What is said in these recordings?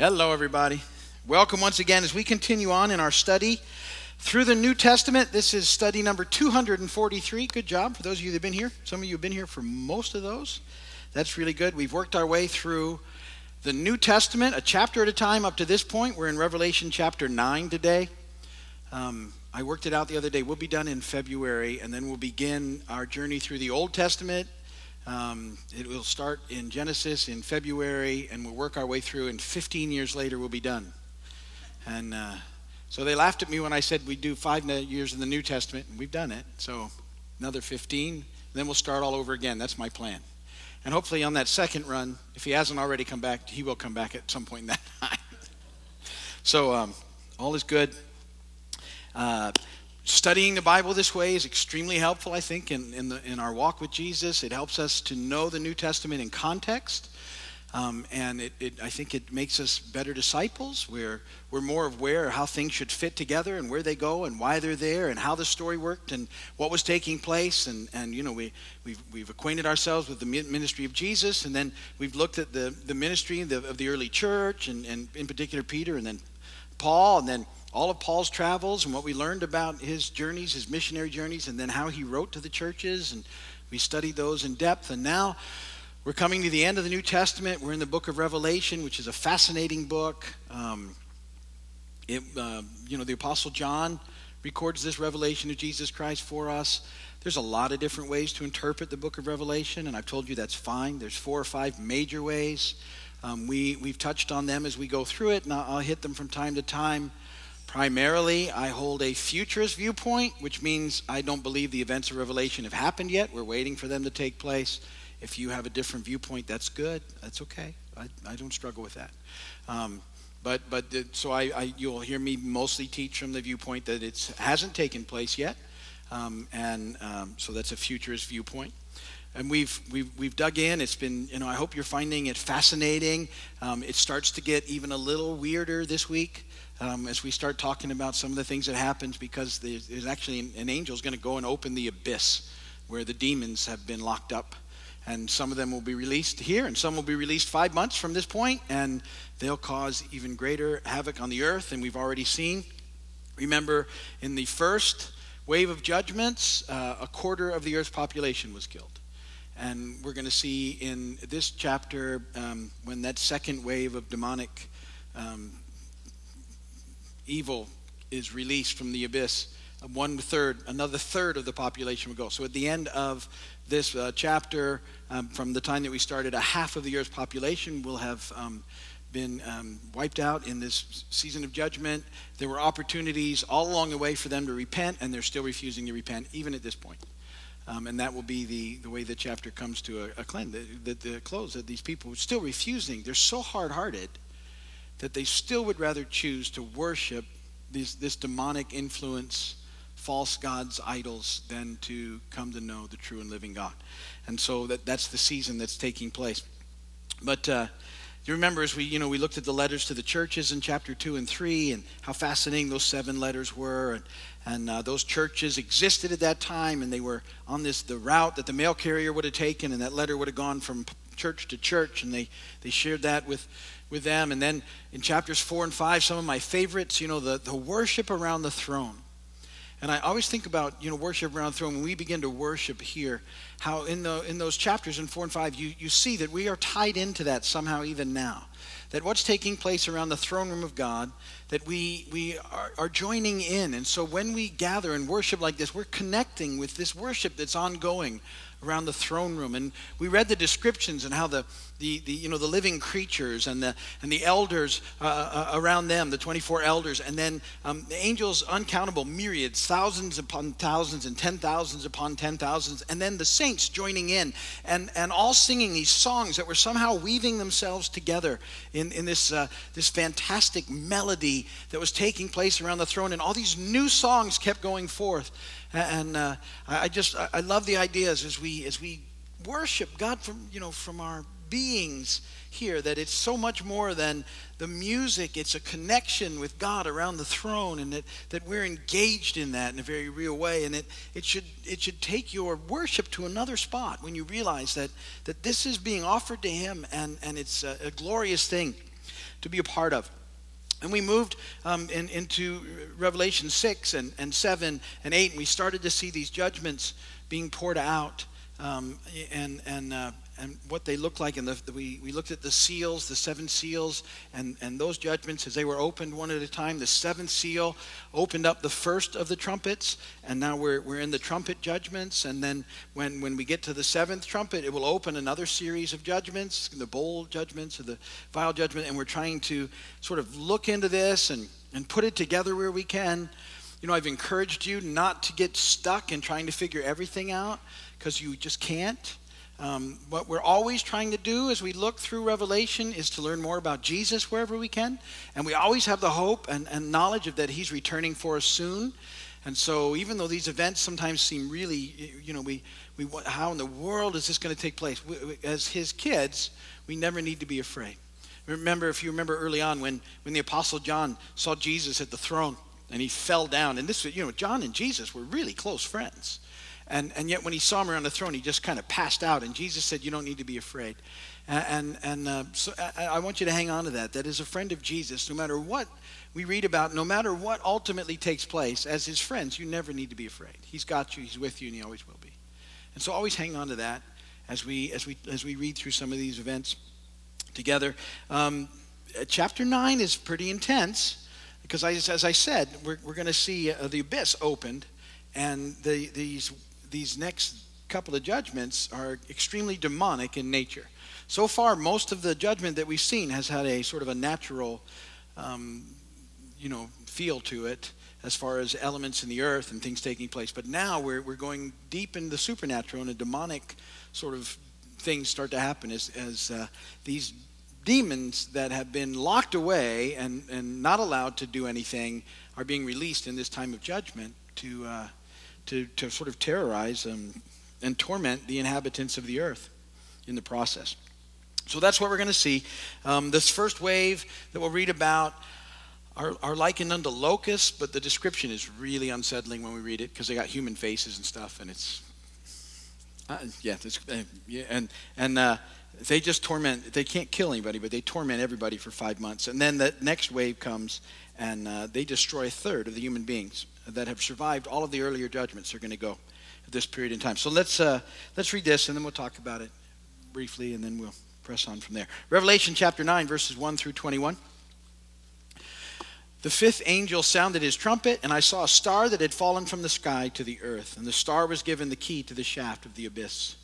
Hello, everybody. Welcome once again as we continue on in our study through the New Testament. This is study number 243. Good job for those of you that have been here. Some of you have been here for most of those. That's really good. We've worked our way through the New Testament, a chapter at a time up to this point. We're in Revelation chapter 9 today. Um, I worked it out the other day. We'll be done in February, and then we'll begin our journey through the Old Testament um, it will start in Genesis in February, and we'll work our way through, and 15 years later, we'll be done. And uh, so they laughed at me when I said we'd do five years in the New Testament, and we've done it. So another 15, then we'll start all over again. That's my plan. And hopefully, on that second run, if he hasn't already come back, he will come back at some point in that time. so um, all is good. Uh, Studying the Bible this way is extremely helpful, I think, in, in, the, in our walk with Jesus. It helps us to know the New Testament in context. Um, and it, it, I think it makes us better disciples. We're, we're more aware how things should fit together and where they go and why they're there and how the story worked and what was taking place. And, and you know, we, we've, we've acquainted ourselves with the ministry of Jesus, and then we've looked at the, the ministry of the, of the early church, and, and in particular Peter, and then Paul, and then all of Paul's travels and what we learned about his journeys, his missionary journeys, and then how he wrote to the churches. And we studied those in depth. And now we're coming to the end of the New Testament. We're in the book of Revelation, which is a fascinating book. Um, it, uh, you know, the Apostle John records this revelation of Jesus Christ for us. There's a lot of different ways to interpret the book of Revelation, and I've told you that's fine. There's four or five major ways. Um, we, we've touched on them as we go through it, and I'll, hit them from time to time. Primarily, I hold a futurist viewpoint, which means I don't believe the events of Revelation have happened yet. We're waiting for them to take place. If you have a different viewpoint, that's good. That's okay. I, I don't struggle with that. Um, but but so I, I, you'll hear me mostly teach from the viewpoint that it hasn't taken place yet, um, and um, so that's a futurist viewpoint and we've, we've, we've dug in. It's been, you know, I hope you're finding it fascinating. Um, it starts to get even a little weirder this week um, as we start talking about some of the things that happens because there's, there's actually an, an angel is going to go and open the abyss where the demons have been locked up. And some of them will be released here, and some will be released five months from this point, and they'll cause even greater havoc on the earth than we've already seen. Remember, in the first wave of judgments, uh, a quarter of the earth's population was killed. And we're going to see in this chapter um, when that second wave of demonic um, evil is released from the abyss, one third, another third of the population will go. So at the end of this uh, chapter, um, from the time that we started, a half of the earth's population will have um, been um, wiped out in this season of judgment. There were opportunities all along the way for them to repent, and they're still refusing to repent, even at this point. Um, and that will be the, the way the chapter comes to a, a cleanse, the, the, the close, that these people are still refusing. They're so hard hearted that they still would rather choose to worship this, this demonic influence, false gods, idols, than to come to know the true and living God. And so that, that's the season that's taking place. But uh, you remember as we, you know, we looked at the letters to the churches in chapter 2 and 3 and how fascinating those seven letters were. And, and uh, those churches existed at that time and they were on this, the route that the mail carrier would have taken and that letter would have gone from church to church and they, they shared that with, with them. And then in chapters 4 and 5, some of my favorites, you know, the, the worship around the throne. And I always think about, you know, worship around the throne. When we begin to worship here, how in, the, in those chapters in 4 and 5, you, you see that we are tied into that somehow even now. That what's taking place around the throne room of God, that we, we are, are joining in. And so when we gather and worship like this, we're connecting with this worship that's ongoing around the throne room. And we read the descriptions and how the, the, the, you know, the living creatures and the, and the elders uh, uh, around them, the 24 elders, and then um, the angels, uncountable myriads, thousands upon thousands and ten thousands upon ten thousands, and then the saints joining in and, and all singing these songs that were somehow weaving themselves together in, in this, uh, this fantastic melody that was taking place around the throne. And all these new songs kept going forth. And uh, I just, I love the ideas as we, as we worship God from, you know, from our beings here that it's so much more than the music it's a connection with god around the throne and that, that we're engaged in that in a very real way and it, it should it should take your worship to another spot when you realize that that this is being offered to him and and it's a, a glorious thing to be a part of. And we moved um, in, into Revelation 6 and, and 7 and 8, and we started to see these judgments being poured out. Um, and, and, uh, and what they looked like. And the, we, we looked at the seals, the seven seals, and, and those judgments as they were opened one at a time. The seventh seal opened up the first of the trumpets, and now we're, we're in the trumpet judgments. And then when, when we get to the seventh trumpet, it will open another series of judgments, the bowl judgments or the vial judgment. And we're trying to sort of look into this and, and put it together where we can. You know, I've encouraged you not to get stuck in trying to figure everything out because you just can't. Um, what we're always trying to do as we look through Revelation is to learn more about Jesus wherever we can. And we always have the hope and, and knowledge of that He's returning for us soon. And so, even though these events sometimes seem really, you know, we, we how in the world is this going to take place? We, we, as His kids, we never need to be afraid. Remember, if you remember early on when, when the Apostle John saw Jesus at the throne and he fell down, and this, you know, John and Jesus were really close friends. And, and yet, when he saw him around the throne, he just kind of passed out. And Jesus said, You don't need to be afraid. And, and uh, so I, I want you to hang on to that. That is a friend of Jesus, no matter what we read about, no matter what ultimately takes place, as his friends, you never need to be afraid. He's got you, he's with you, and he always will be. And so always hang on to that as we, as we, as we read through some of these events together. Um, uh, chapter 9 is pretty intense because, I, as I said, we're, we're going to see uh, the abyss opened and the, these these next couple of judgments are extremely demonic in nature. So far, most of the judgment that we've seen has had a sort of a natural, um, you know, feel to it as far as elements in the earth and things taking place. But now we're, we're going deep into the supernatural and a demonic sort of things start to happen as, as uh, these demons that have been locked away and, and not allowed to do anything are being released in this time of judgment to, uh, to, to sort of terrorize um, and torment the inhabitants of the earth in the process. So that's what we're going to see. Um, this first wave that we'll read about are, are likened unto locusts, but the description is really unsettling when we read it because they got human faces and stuff, and it's uh, yeah, uh, yeah, and and uh, they just torment. They can't kill anybody, but they torment everybody for five months, and then the next wave comes, and uh, they destroy a third of the human beings that have survived all of the earlier judgments are going to go at this period in time. So let's uh, let's read this, and then we'll talk about it briefly, and then we'll press on from there. Revelation chapter nine, verses one through twenty-one. The fifth angel sounded his trumpet, and I saw a star that had fallen from the sky to the earth, and the star was given the key to the shaft of the abyss.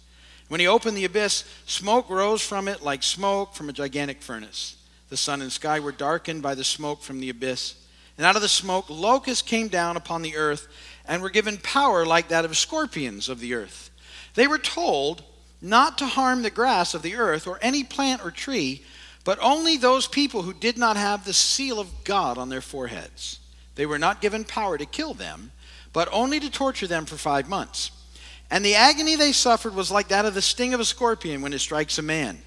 When he opened the abyss, smoke rose from it like smoke from a gigantic furnace. The sun and sky were darkened by the smoke from the abyss. And out of the smoke, locusts came down upon the earth and were given power like that of scorpions of the earth. They were told not to harm the grass of the earth or any plant or tree, but only those people who did not have the seal of God on their foreheads. They were not given power to kill them, but only to torture them for five months. And the agony they suffered was like that of the sting of a scorpion when it strikes a man.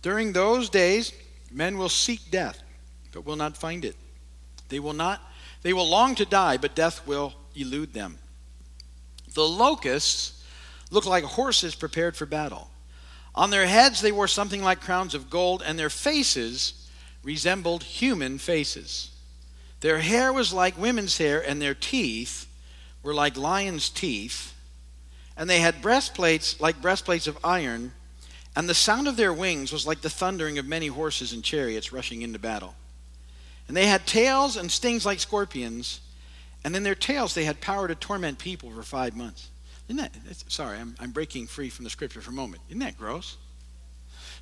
During those days, men will seek death, but will not find it. They will not they will long to die, but death will elude them. The locusts look like horses prepared for battle. On their heads they wore something like crowns of gold, and their faces resembled human faces. Their hair was like women's hair, and their teeth were like lions' teeth. And they had breastplates like breastplates of iron, and the sound of their wings was like the thundering of many horses and chariots rushing into battle. And they had tails and stings like scorpions. And in their tails, they had power to torment people for five months. Isn't that, sorry, I'm, I'm breaking free from the scripture for a moment. Isn't that gross?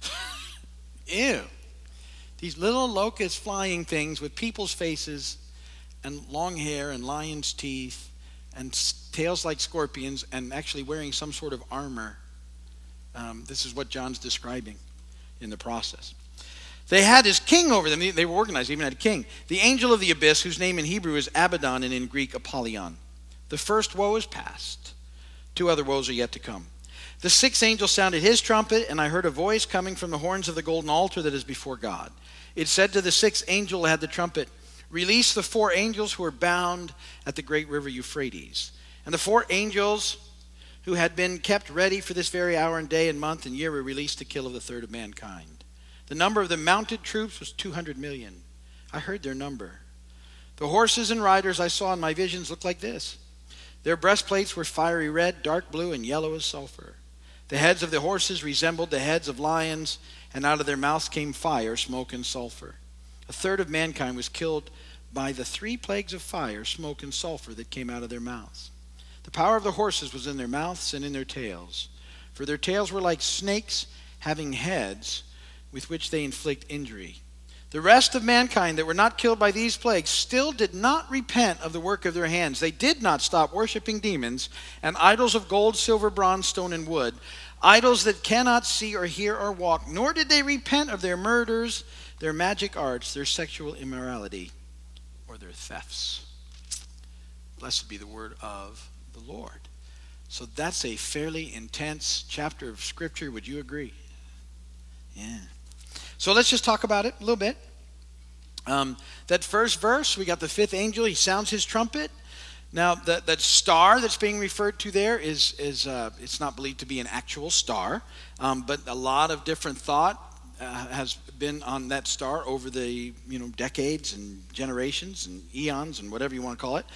Ew. These little locust flying things with people's faces and long hair and lion's teeth and tails like scorpions and actually wearing some sort of armor. Um, this is what John's describing in the process. They had his king over them. They were organized, even had a king. The angel of the abyss, whose name in Hebrew is Abaddon and in Greek Apollyon. The first woe is past. Two other woes are yet to come. The sixth angel sounded his trumpet, and I heard a voice coming from the horns of the golden altar that is before God. It said to the sixth angel who had the trumpet, Release the four angels who were bound at the great river Euphrates. And the four angels who had been kept ready for this very hour and day and month and year were released to kill of the third of mankind The number of the mounted troops was 200 million. I heard their number. The horses and riders I saw in my visions looked like this. Their breastplates were fiery red, dark blue, and yellow as sulfur. The heads of the horses resembled the heads of lions, and out of their mouths came fire, smoke, and sulfur. A third of mankind was killed by the three plagues of fire, smoke, and sulfur that came out of their mouths. The power of the horses was in their mouths and in their tails, for their tails were like snakes having heads with which they inflict injury. The rest of mankind that were not killed by these plagues still did not repent of the work of their hands. They did not stop worshiping demons and idols of gold, silver, bronze, stone, and wood, idols that cannot see or hear or walk, nor did they repent of their murders, their magic arts, their sexual immorality, or their thefts. Blessed be the word of the Lord. So that's a fairly intense chapter of Scripture. Would you agree? Yeah. So let's just talk about it a little bit. Um, that first verse, we got the fifth angel. He sounds his trumpet. Now, that, that star that's being referred to there is, is uh, it's not believed to be an actual star, um, but a lot of different thought uh, has been on that star over the you know decades and generations and eons and whatever you want to call it.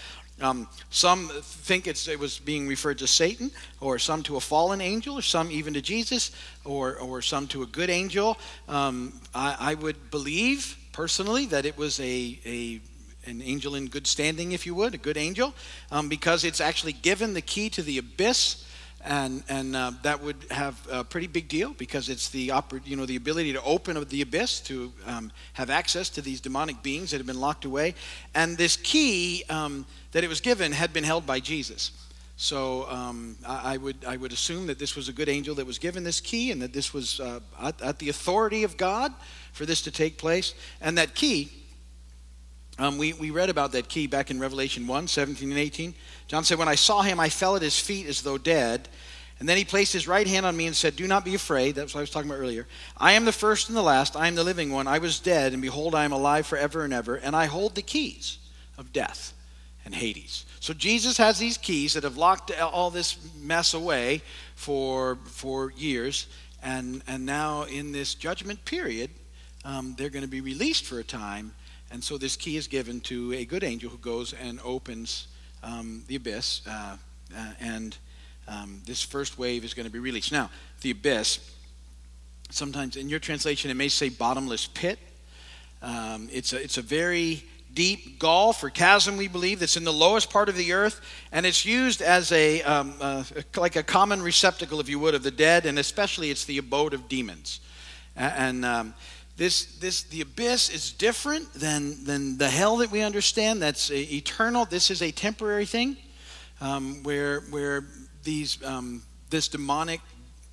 Um, some think it was being referred to Satan, or some to a fallen angel, or some even to Jesus, or, or some to a good angel. Um, I, I, would believe personally that it was a, a an angel in good standing, if you would, a good angel, um, because it's actually given the key to the abyss and and uh, that would have a pretty big deal because it's the oper- you know the ability to open the abyss to um, have access to these demonic beings that have been locked away, and this key um, that it was given had been held by Jesus. So um, I, I, would I would assume that this was a good angel that was given this key, and that this was uh, at, at, the authority of God for this to take place, and that key. Um, we, we read about that key back in Revelation 1 17 and 18. John said, When I saw him, I fell at his feet as though dead. And then he placed his right hand on me and said, Do not be afraid. That's what I was talking about earlier. I am the first and the last. I am the living one. I was dead, and behold, I am alive forever and ever. And I hold the keys of death and Hades. So Jesus has these keys that have locked all this mess away for, for years. And, and now, in this judgment period, um, they're going to be released for a time. And so, this key is given to a good angel who goes and opens um, the abyss, uh, uh, and um, this first wave is going to be released. Now, the abyss, sometimes in your translation it may say bottomless pit. Um, it's, a, it's a very deep gulf or chasm, we believe, that's in the lowest part of the earth, and it's used as a um, uh, like a common receptacle, if you would, of the dead, and especially it's the abode of demons. And um, this, this, the abyss is different than, than the hell that we understand. That's eternal. This is a temporary thing um, where, where these, um, this demonic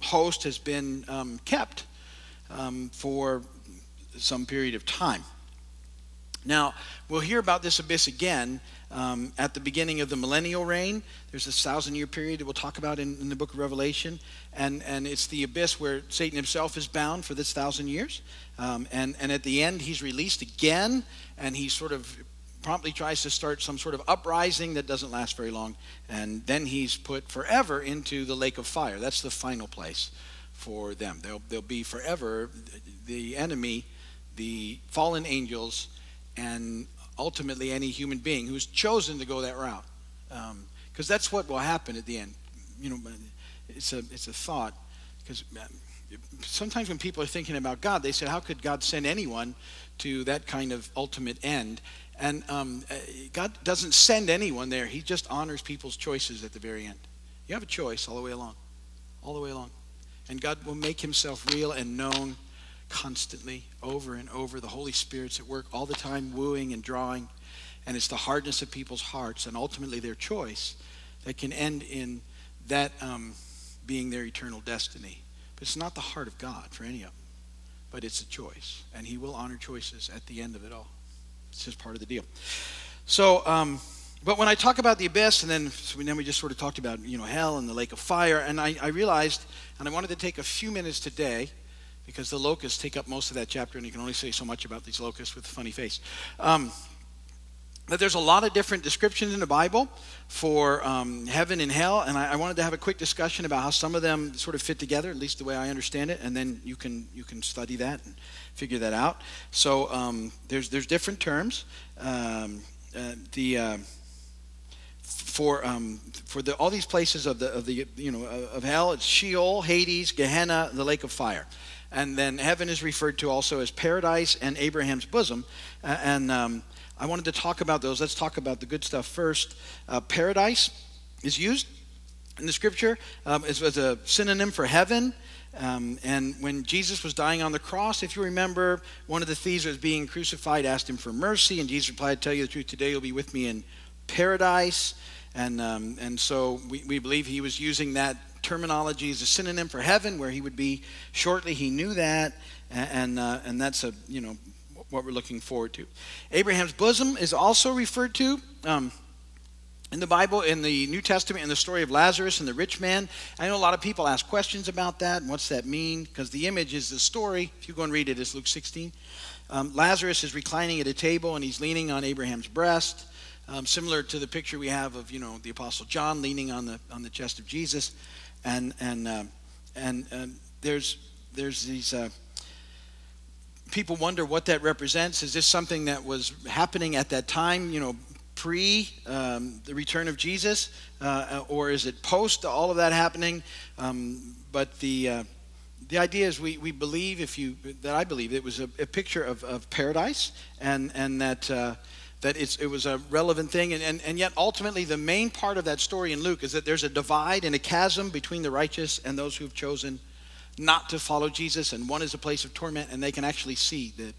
host has been um, kept um, for some period of time. Now, we'll hear about this abyss again um, at the beginning of the millennial reign. There's this thousand year period that we'll talk about in, in, the book of Revelation. And, and it's the abyss where Satan himself is bound for this thousand years. Um, and, and at the end, he's released again, and he sort of promptly tries to start some sort of uprising that doesn't last very long. And then he's put forever into the lake of fire. That's the final place for them. They'll, they'll be forever the enemy, the fallen angels, and ultimately any human being who's chosen to go that route. Because um, that's what will happen at the end. You know, it's a, it's a thought. Because sometimes when people are thinking about God, they say, how could God send anyone to that kind of ultimate end? And um, uh, God doesn't send anyone there. He just honors people's choices at the very end. You have a choice all the way along, all the way along. And God will make himself real and known constantly, over and over. The Holy Spirit's at work all the time, wooing and drawing. And it's the hardness of people's hearts and ultimately their choice that can end in that um, being their eternal destiny. But it's not the heart of God for any of them, but it's a choice. And He will honor choices at the end of it all. It's just part of the deal. So, um, but when I talk about the abyss, and then, so then we just sort of talked about, you know, hell and the lake of fire, and I, I realized, and I wanted to take a few minutes today, because the locusts take up most of that chapter, and you can only say so much about these locusts with a funny face. Um, that there's a lot of different descriptions in the Bible for um, heaven and hell, and I, I, wanted to have a quick discussion about how some of them sort of fit together, at least the way I understand it, and then you can you can study that and figure that out. So um, there's there's different terms. Um, uh, the uh, for um, for the all these places of the of the you know of hell, it's Sheol, Hades, Gehenna, the lake of fire. And then heaven is referred to also as paradise and Abraham's bosom. And um, I wanted to talk about those. Let's talk about the good stuff first. Uh, paradise is used in the scripture um, as, as, a synonym for heaven. Um, and when Jesus was dying on the cross, if you remember, one of the thieves was being crucified asked him for mercy, and Jesus replied, Tell you the truth, today you'll be with me in paradise. And, um, and so we, we believe he was using that terminology is a synonym for heaven, where he would be shortly. He knew that, and, uh, and that's a, you know, what we're looking forward to. Abraham's bosom is also referred to. Um, in the Bible, in the New Testament, in the story of Lazarus and the rich man, I know a lot of people ask questions about that and what's that mean? Because the image is the story. If you go and read it, it's Luke 16. Um, Lazarus is reclining at a table and he's leaning on Abraham's breast, um, similar to the picture we have of you know the Apostle John leaning on the on the chest of Jesus, and and uh, and, and there's there's these. Uh, people wonder what that represents. Is this something that was happening at that time, you know, pre um, the return of Jesus, uh, or is it post all of that happening? Um, but the uh, the idea is we, we believe if you that I believe it was a, a picture of, of paradise and and that uh, that it was a relevant thing and, and, and yet ultimately the main part of that story in Luke is that there's a divide and a chasm between the righteous and those who've chosen not to follow Jesus, and one is a place of torment, and they can actually see that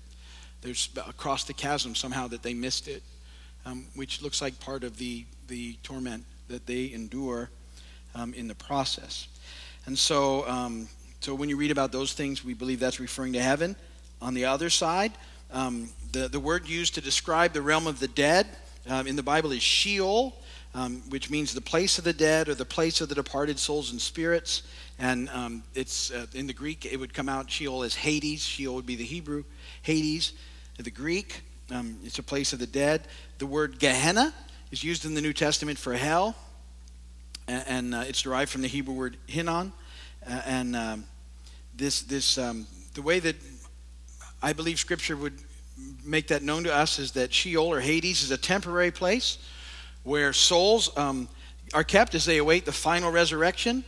there's across the chasm somehow that they missed it, um, which looks like part of the, the torment that they endure um, in the process. And so, um, so when you read about those things, we believe that's referring to heaven. On the other side, um, the, the word used to describe the realm of the dead um, in the Bible is Sheol, um, which means the place of the dead or the place of the departed souls and spirits. And um, it's uh, in the Greek, it would come out Sheol as Hades. Sheol would be the Hebrew. Hades, the Greek, um, it's a place of the dead. The word Gehenna is used in the New Testament for hell, and, and uh, it's derived from the Hebrew word Hinnom. Uh, and um, this, this, the way that I believe Scripture would make that known to us is that Sheol or Hades is a temporary place where souls um, are kept as they await the final resurrection.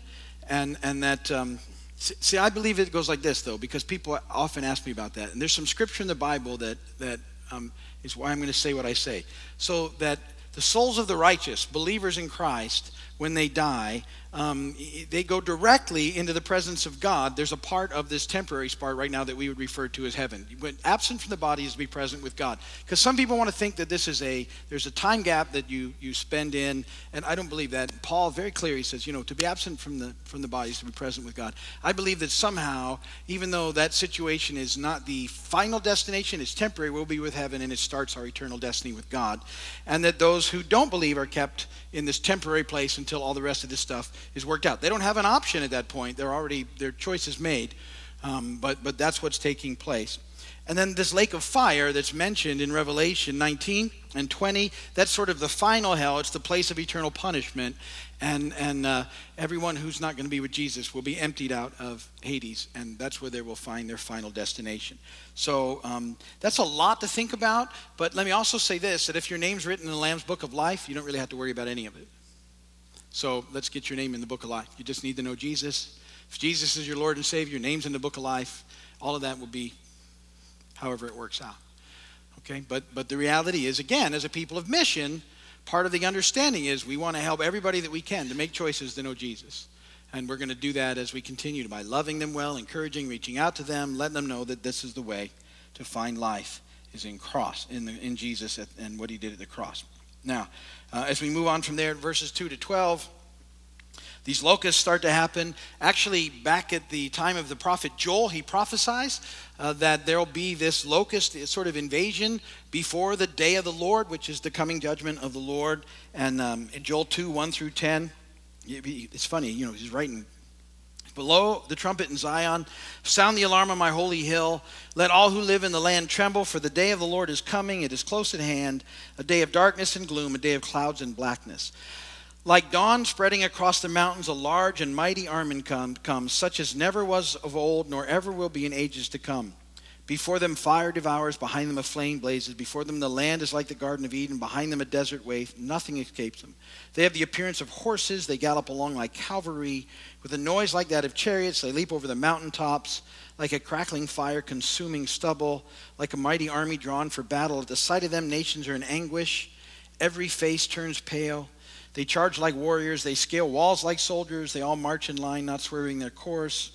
And, and that, um, see, I believe it goes like this, though, because people often ask me about that. And there's some scripture in the Bible that, that um, is why I'm going to say what I say. So that the souls of the righteous, believers in Christ, when they die, um, they go directly into the presence of God. There's a part of this temporary part right now that we would refer to as heaven. When absent from the body is to be present with God. Because some people want to think that this is a there's a time gap that you you spend in, and I don't believe that. Paul very clear he says, you know, to be absent from the from the body is to be present with God. I believe that somehow, even though that situation is not the final destination, it's temporary. We'll be with heaven, and it starts our eternal destiny with God, and that those who don't believe are kept in this temporary place until all the rest of this stuff is worked out. They don't have an option at that point. They're already their choice is made, um, but but that's what's taking place. And then this lake of fire that's mentioned in Revelation 19 and 20, that's sort of the final hell. It's the place of eternal punishment. And, and uh, everyone who's not going to be with Jesus will be emptied out of Hades, and that's where they will find their final destination. So um, that's a lot to think about, but let me also say this that if your name's written in the Lamb's Book of Life, you don't really have to worry about any of it. So let's get your name in the book of life. You just need to know Jesus. If Jesus is your Lord and Savior, your name's in the book of life. All of that will be however it works out. Okay? But but the reality is, again, as a people of mission, part of the understanding is we want to help everybody that we can to make choices to know Jesus. And we're going to do that as we continue by loving them well, encouraging, reaching out to them, letting them know that this is the way to find life is in cross, in, the, in Jesus and what he did at the cross. Now, uh, as we move on from there, verses 2 to 12, these locusts start to happen. Actually, back at the time of the prophet Joel, he prophesies uh, that there'll be this locust sort of invasion before the day of the Lord, which is the coming judgment of the Lord. And um, in Joel 2 1 through 10, it's funny, you know, he's writing Below the trumpet in Zion, sound the alarm on my holy hill. Let all who live in the land tremble, for the day of the Lord is coming. It is close at hand, a day of darkness and gloom, a day of clouds and blackness. Like dawn spreading across the mountains, a large and mighty army comes, such as never was of old, nor ever will be in ages to come. Before them, fire devours, behind them, a flame blazes. Before them, the land is like the Garden of Eden, behind them, a desert waste. Nothing escapes them. They have the appearance of horses. They gallop along like cavalry. With a noise like that of chariots, they leap over the mountaintops, like a crackling fire consuming stubble, like a mighty army drawn for battle. At the sight of them, nations are in anguish. Every face turns pale. They charge like warriors. They scale walls like soldiers. They all march in line, not swerving their course.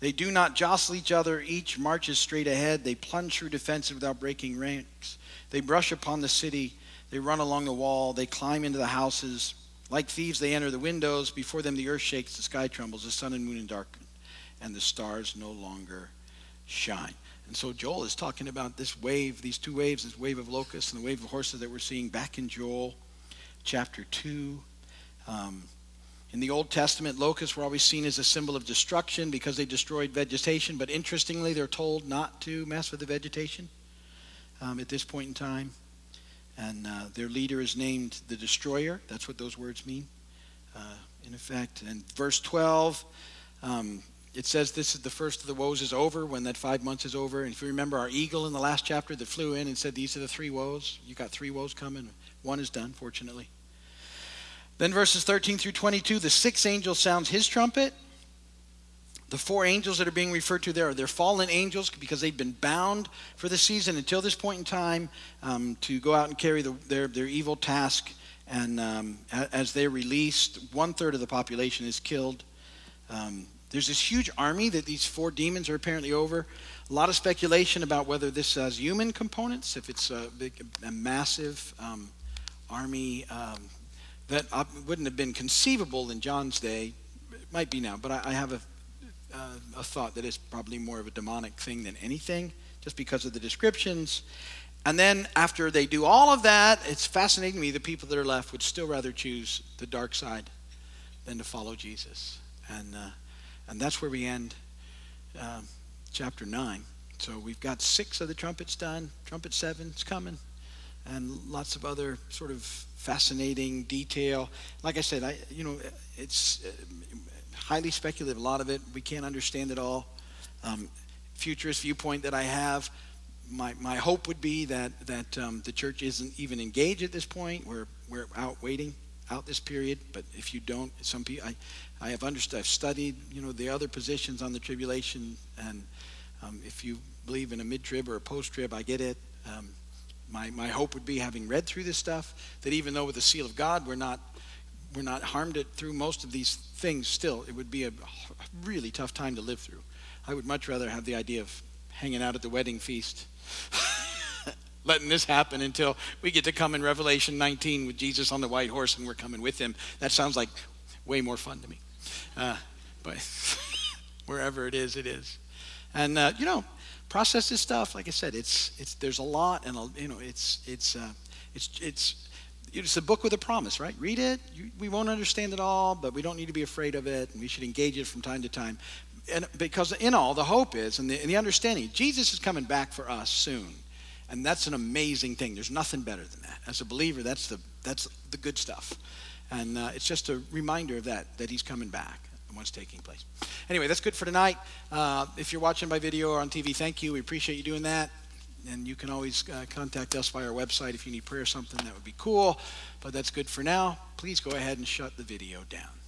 They do not jostle each other, each marches straight ahead. They plunge through defenses without breaking ranks. They brush upon the city. They run along the wall. They climb into the houses. Like thieves, they enter the windows. Before them, the earth shakes, the sky trembles, the sun and moon darken, and the stars no longer shine. And so Joel is talking about this wave, these two waves, this wave of locusts and the wave of horses that we're seeing back in Joel chapter 2. Um, in the Old Testament, locusts were always seen as a symbol of destruction because they destroyed vegetation, but interestingly, they're told not to mess with the vegetation um, at this point in time. And uh, their leader is named the destroyer. That's what those words mean, uh, in effect. And verse 12, um, it says this is the first of the woes is over when that five months is over. And if you remember our eagle in the last chapter that flew in and said, These are the three woes, you got three woes coming. One is done, fortunately. Then verses 13 through 22, the sixth angel sounds his trumpet. The four angels that are being referred to there are they're fallen angels because they've been bound for the season until this point in time um, to go out and carry the, their, their evil task. And um, as they're released, one third of the population is killed. Um, there's this huge army that these four demons are apparently over. A lot of speculation about whether this has human components, if it's a, big, a massive um, army um, that wouldn't have been conceivable in John's day. It might be now, but I, have a, uh, a thought that is probably more of a demonic thing than anything, just because of the descriptions. And then after they do all of that, it's fascinating to me the people that are left would still rather choose the dark side than to follow Jesus. And, uh, and that's where we end um, chapter 9. So we've got six of the trumpets done. Trumpet seven is coming and lots of other sort of fascinating detail. Like I said, I you know it's uh, highly speculative. A lot of it we can't understand it all. Um, futurist viewpoint that I have. My, my hope would be that that um, the church isn't even engaged at this point. We're we're out waiting out this period. But if you don't, some people I, I have understood. I've studied you know the other positions on the tribulation, and um, if you believe in a mid trib or a post trib, I get it. Um, my, my hope would be, having read through this stuff, that even though with the seal of God we're not, we're not harmed it through most of these things, still, it would be a really tough time to live through. I would much rather have the idea of hanging out at the wedding feast, letting this happen until we get to come in Revelation 19 with Jesus on the white horse and we're coming with him. That sounds like way more fun to me. Uh, but wherever it is, it is. And, uh, you know, process this stuff. Like I said, it's it's there's a lot, and you know, it's it's uh, it's it's it's a book with a promise, right? Read it. You, we won't understand it all, but we don't need to be afraid of it, and we should engage it from time to time. And because in all, the hope is, and the, and the understanding, Jesus is coming back for us soon, and that's an amazing thing. There's nothing better than that. As a believer, that's the that's the good stuff, and uh, it's just a reminder of that that He's coming back and what's taking place. Anyway, that's good for tonight. Uh, if you're watching by video or on TV, thank you. We appreciate you doing that. And you can always uh, contact us via our website if you need prayer or something. That would be cool. But that's good for now. Please go ahead and shut the video down.